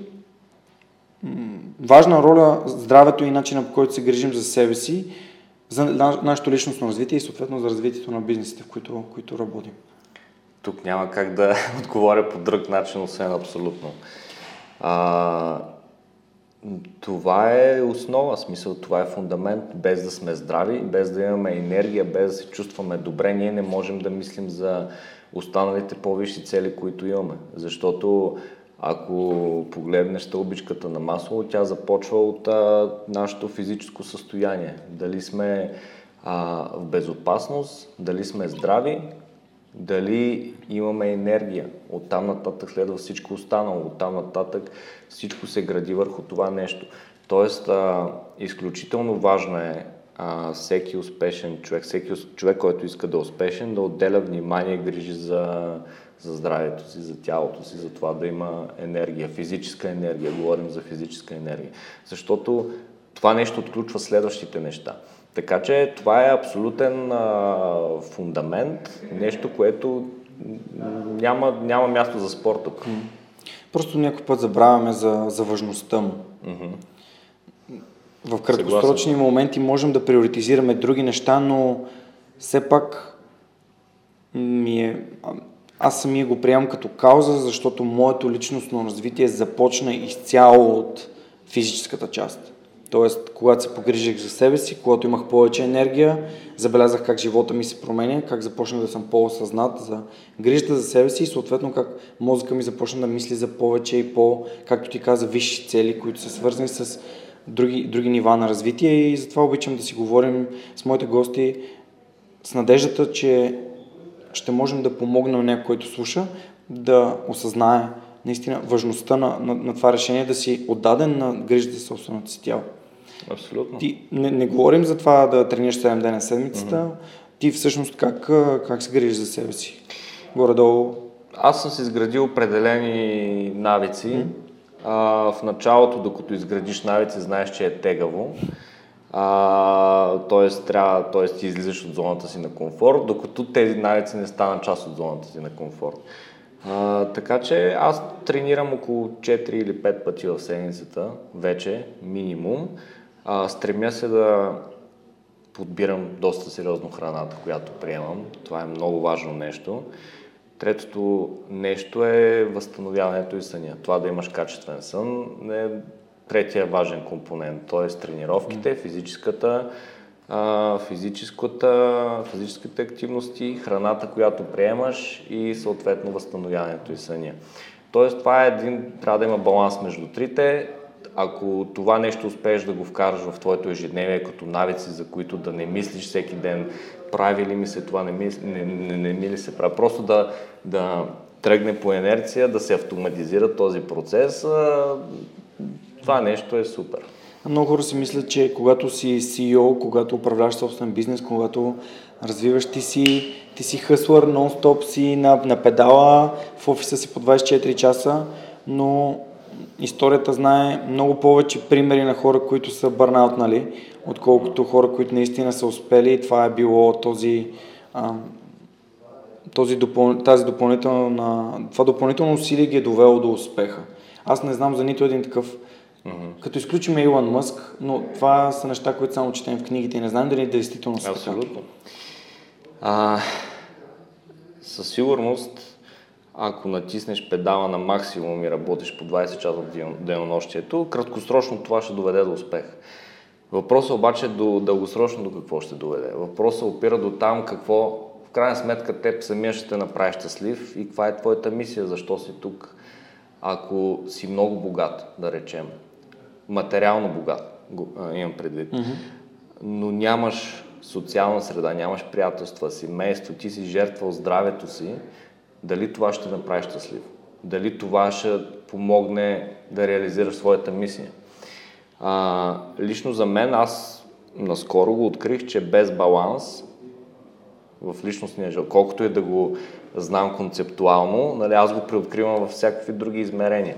важна роля здравето и начина по който се грижим за себе си, за нашето личностно развитие и съответно за развитието на бизнесите, в които, които работим. Тук няма как да отговоря по друг начин, освен абсолютно. А, това е основа, смисъл, това е фундамент. Без да сме здрави, без да имаме енергия, без да се чувстваме добре, ние не можем да мислим за останалите по-висши цели, които имаме. Защото ако погледнеш стълбичката на масло, тя започва от а, нашето физическо състояние. Дали сме а, в безопасност, дали сме здрави, дали имаме енергия. Оттам нататък следва всичко останало. Оттам нататък всичко се гради върху това нещо. Тоест, а, изключително важно е а, всеки успешен човек, всеки човек, който иска да е успешен, да отделя внимание и грижи за, за здравето си, за тялото си, за това да има енергия, физическа енергия, говорим за физическа енергия. Защото това нещо отключва следващите неща. Така че това е абсолютен а, фундамент, нещо, което няма, няма място за спорт тук. Просто някой път забравяме за, за важността му. Mm-hmm. В краткосрочни Съгласен. моменти можем да приоритизираме други неща, но все пак ми е, аз самия го приемам като кауза, защото моето личностно развитие започна изцяло от физическата част. Тоест, когато се погрижих за себе си, когато имах повече енергия, забелязах как живота ми се променя, как започнах да съм по-осъзнат за грижата за себе си и съответно как мозъка ми започна да мисли за повече и по, както ти каза, висши цели, които са свързани с други, други нива на развитие и затова обичам да си говорим с моите гости с надеждата, че ще можем да помогнем на някой, който слуша, да осъзнае наистина важността на, на, на това решение да си отдаден на грижата за собственото си тяло. Абсолютно. Ти, не, не говорим за това да тренираш 7 дена седмицата. Mm-hmm. Ти всъщност как, как се грижиш за себе си? Горе-долу. Аз съм си изградил определени навици. Mm-hmm. А, в началото, докато изградиш навици, знаеш, че е тегаво. А, т.е. трябва, т.е. ти излизаш от зоната си на комфорт, докато тези навици не станат част от зоната си на комфорт. А, така че аз тренирам около 4 или 5 пъти в седмицата, вече, минимум. А, стремя се да подбирам доста сериозно храната, която приемам. Това е много важно нещо. Третото нещо е възстановяването и съня. Това да имаш качествен сън е третия важен компонент, т.е. тренировките, физическата, физическата, физическите активности, храната, която приемаш и съответно възстановяването и съня. Тоест това е един, трябва да има баланс между трите. Ако това нещо успееш да го вкараш в твоето ежедневие като навици, за които да не мислиш всеки ден, прави ли ми се това, не ми, не, не, не ми ли се прави, просто да, да тръгне по инерция, да се автоматизира този процес, това нещо е супер. Много хора си мислят, че когато си CEO, когато управляваш собствен бизнес, когато развиваш ти си, ти си хъслър, нон-стоп си на, на педала, в офиса си по 24 часа, но историята знае много повече примери на хора, които са бърнаутнали, отколкото хора, които наистина са успели и това е било този, а, този допъл... тази допълнителна, това допълнително усилие ги е довело до успеха. Аз не знам за нито един такъв, mm-hmm. като изключим Илон Мъск, но това са неща, които само четем в книгите и не знам дали действително са Абсолютно. А, със сигурност, ако натиснеш педала на максимум и работиш по 20 часа в денонощието, краткосрочно това ще доведе до успех. Въпросът обаче до дългосрочно до какво ще доведе. Въпросът опира до там какво в крайна сметка теб самия ще те направи щастлив и каква е твоята мисия, защо си тук. Ако си много богат, да речем, материално богат, имам предвид, mm-hmm. но нямаш социална среда, нямаш приятелства, семейство, ти си жертвал здравето си, дали това ще направи щастлив? Дали това ще помогне да реализираш своята мисия? А, лично за мен, аз наскоро го открих, че без баланс в личностния живот, колкото и да го знам концептуално, нали, аз го преоткривам във всякакви други измерения.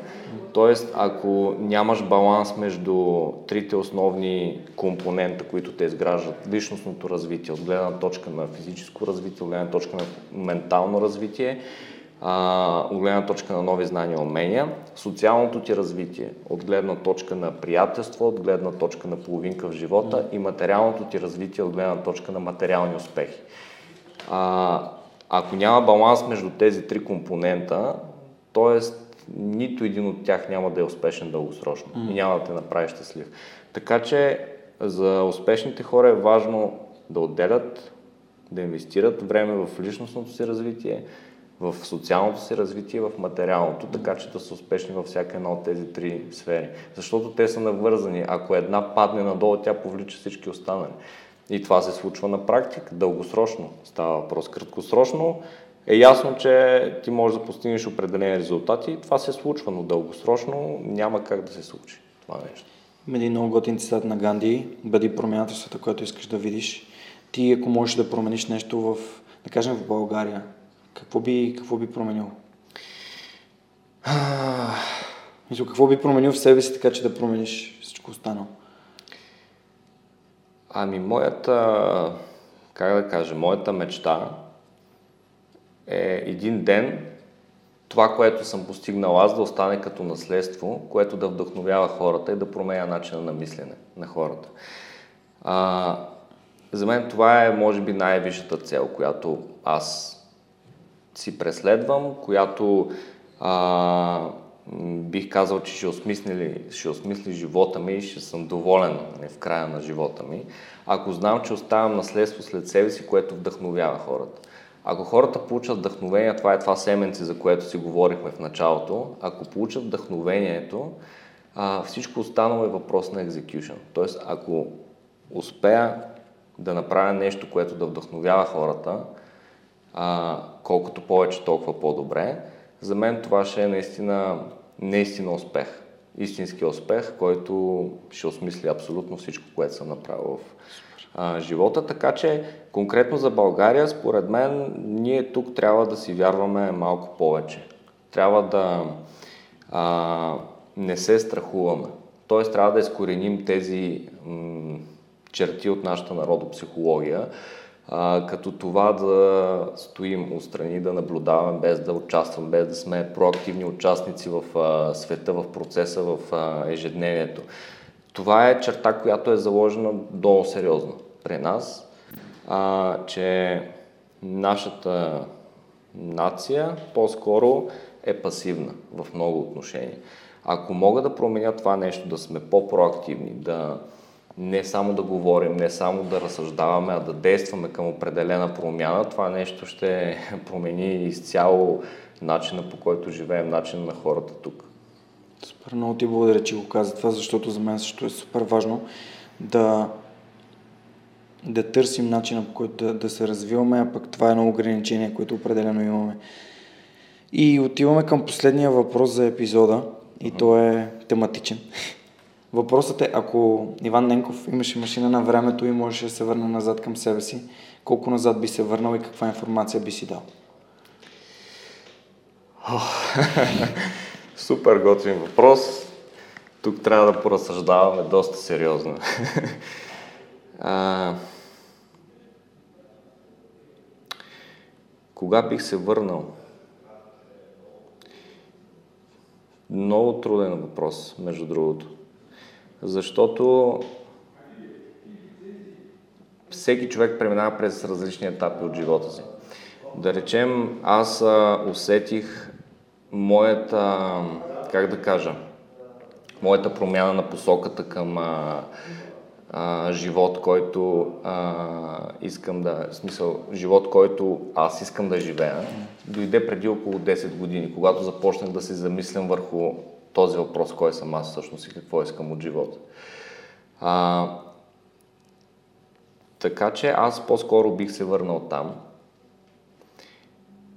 Тоест, ако нямаш баланс между трите основни компонента, които те изграждат, личностното развитие, от гледна точка на физическо развитие, от гледна точка на ментално развитие, от гледна точка на нови знания и умения, социалното ти развитие, от гледна точка на приятелство, от гледна точка на половинка в живота и материалното ти развитие, от гледна точка на материални успехи. А, ако няма баланс между тези три компонента, т.е. нито един от тях няма да е успешен дългосрочно mm. и няма да те направи щастлив. Така че за успешните хора е важно да отделят, да инвестират време в личностното си развитие, в социалното си развитие, в материалното, така че да са успешни във всяка една от тези три сфери. Защото те са навързани. Ако една падне надолу, тя повлича всички останали. И това се случва на практика, дългосрочно става въпрос. Краткосрочно е ясно, че ти можеш да постигнеш определени резултати. Това се случва, но дългосрочно няма как да се случи това нещо. Един много готин цитат на Ганди. Бъди промяната в света, което искаш да видиш. Ти, ако можеш да промениш нещо в, да кажем, в България, какво би, какво би променил? Мисля, какво би променил в себе си, така че да промениш всичко останало? Ами, моята, как да кажа, моята мечта е един ден това, което съм постигнал аз, да остане като наследство, което да вдъхновява хората и да променя начина на мислене на хората. А, за мен това е, може би, най-висшата цел, която аз си преследвам, която а, бих казал, че ще осмисли, ще осмисли живота ми и ще съм доволен нали, в края на живота ми, ако знам, че оставям наследство след себе си, което вдъхновява хората. Ако хората получат вдъхновение, това е това семенце, за което си говорихме в началото, ако получат вдъхновението, а, всичко останало е въпрос на execution. Тоест, ако успея да направя нещо, което да вдъхновява хората, а, колкото повече, толкова по-добре. За мен това ще е наистина, наистина успех. Истински успех, който ще осмисли абсолютно всичко, което съм направил в а, живота. Така че, конкретно за България, според мен, ние тук трябва да си вярваме малко повече. Трябва да а, не се страхуваме. Тоест, трябва да изкореним тези м- черти от нашата народопсихология, а, като това да стоим отстрани, да наблюдаваме без да участваме, без да сме проактивни участници в а, света, в процеса, в а, ежедневието. Това е черта, която е заложена много сериозно при нас, а, че нашата нация по-скоро е пасивна в много отношения. Ако мога да променя това нещо, да сме по-проактивни, да, не само да говорим, не само да разсъждаваме, а да действаме към определена промяна, това нещо ще промени изцяло начина по който живеем, начина на хората тук. Супер, много ти благодаря, че го каза това, защото за мен също е супер важно да, да търсим начина по който да, да се развиваме, а пък това е едно ограничение, което определено имаме. И отиваме към последния въпрос за епизода и то е тематичен. Въпросът е, ако Иван Ненков имаше машина на времето и можеше да се върне назад към себе си, колко назад би се върнал и каква информация би си дал? Супер готин въпрос. Тук трябва да поразсъждаваме доста сериозно. а... Кога бих се върнал? Много труден въпрос, между другото. Защото всеки човек преминава през различни етапи от живота си. Да речем, аз усетих моята, как да кажа, моята промяна на посоката към а, а, живот, който а, искам да, в смисъл, живот, който аз искам да живея, дойде преди около 10 години, когато започнах да се замислям върху този въпрос, кой съм аз всъщност и какво искам от живота. А, така че аз по-скоро бих се върнал там,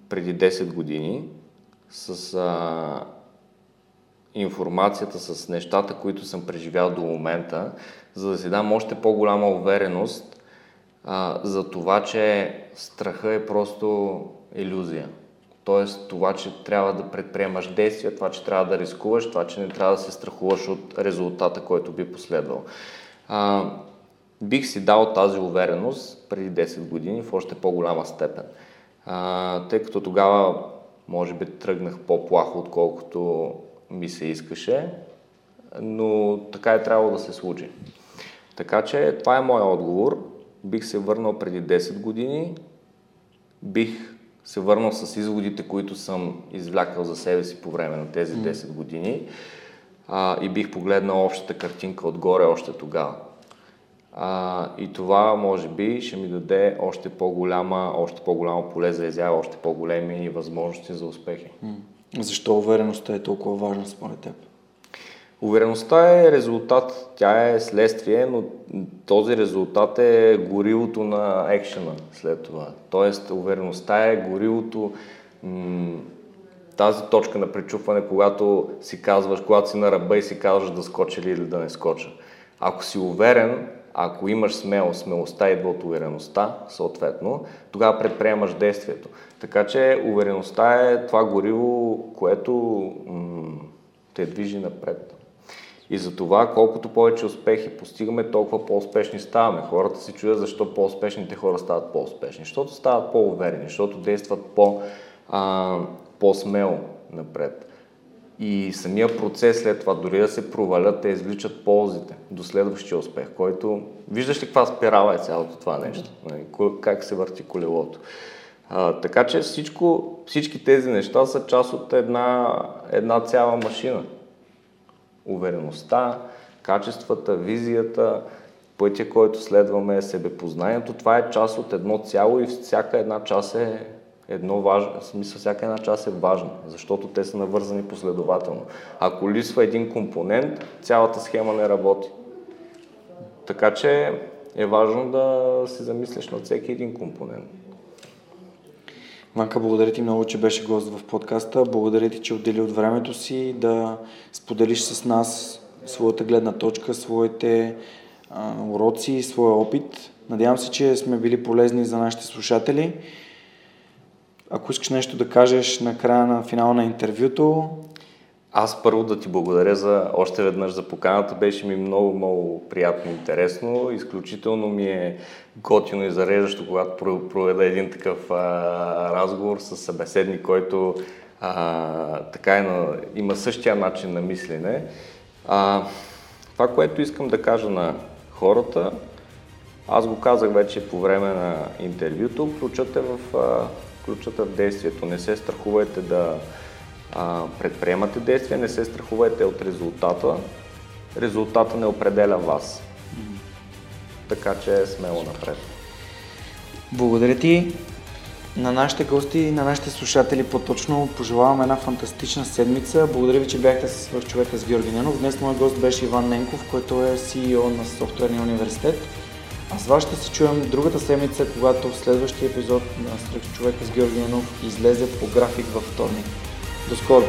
преди 10 години, с а, информацията, с нещата, които съм преживял до момента, за да си дам още по-голяма увереност а, за това, че страха е просто иллюзия. Тоест това, че трябва да предприемаш действия, това, че трябва да рискуваш, това, че не трябва да се страхуваш от резултата, който би последвал. А, бих си дал тази увереност преди 10 години в още по-голяма степен. А, тъй като тогава може би тръгнах по-плахо, отколкото ми се искаше, но така е трябвало да се случи. Така че това е моят отговор. Бих се върнал преди 10 години, бих се върнал с изводите, които съм извлякал за себе си по време на тези 10 години а, и бих погледнал общата картинка отгоре още тогава. А, и това, може би, ще ми даде още по-голяма, още по-голямо поле за изява, още по-големи възможности за успехи. Защо увереността е толкова важна според теб? Увереността е резултат, тя е следствие, но този резултат е горивото на екшена след това. Тоест, увереността е горивото, м- тази точка на пречупване, когато си казваш, когато си на ръба и си казваш да скоча или да не скоча. Ако си уверен, ако имаш смелост, смелостта идва от увереността, съответно, тогава предприемаш действието. Така че увереността е това гориво, което м- те движи напред. И за това, колкото повече успехи постигаме, толкова по-успешни ставаме. Хората се чуят защо по-успешните хора стават по-успешни. Защото стават по-уверени, защото действат по, а, по-смело напред. И самия процес след това, дори да се провалят, те извличат ползите до следващия успех, който... Виждаш ли каква спирала е цялото това нещо? Нали, как се върти колелото? А, така че всичко, всички тези неща са част от една, една цяла машина увереността, качествата, визията, пътя, който следваме, себепознанието. Това е част от едно цяло и всяка една част е едно важно, смисъл всяка една част е важна, защото те са навързани последователно. Ако лисва един компонент, цялата схема не работи. Така че е важно да се замислиш на всеки един компонент. Ванка, благодаря ти много, че беше гост в подкаста. Благодаря ти, че отдели от времето си да споделиш с нас своята гледна точка, своите а, уроци, своя опит. Надявам се, че сме били полезни за нашите слушатели. Ако искаш нещо да кажеш на края на финала на интервюто, аз първо да ти благодаря за още веднъж за поканата. Беше ми много, много приятно и интересно. Изключително ми е готино и зареждащо, когато проведа един такъв а, разговор с събеседник, който а, така е на, има същия начин на мислене. А, това, което искам да кажа на хората, аз го казах вече по време на интервюто, включате в, а, включате в действието. Не се страхувайте да предприемате действия, не се страхувайте от резултата. Резултата не определя вас. Така че смело напред. Благодаря ти. На нашите гости и на нашите слушатели по-точно пожелавам една фантастична седмица. Благодаря ви, че бяхте с човека с Георги Ненов. Днес моят гост беше Иван Ненков, който е CEO на Софтуерния университет. А с вас ще се чуем другата седмица, когато в следващия епизод на Свърх човека с Георги Ненов излезе по график във вторник. До скоро!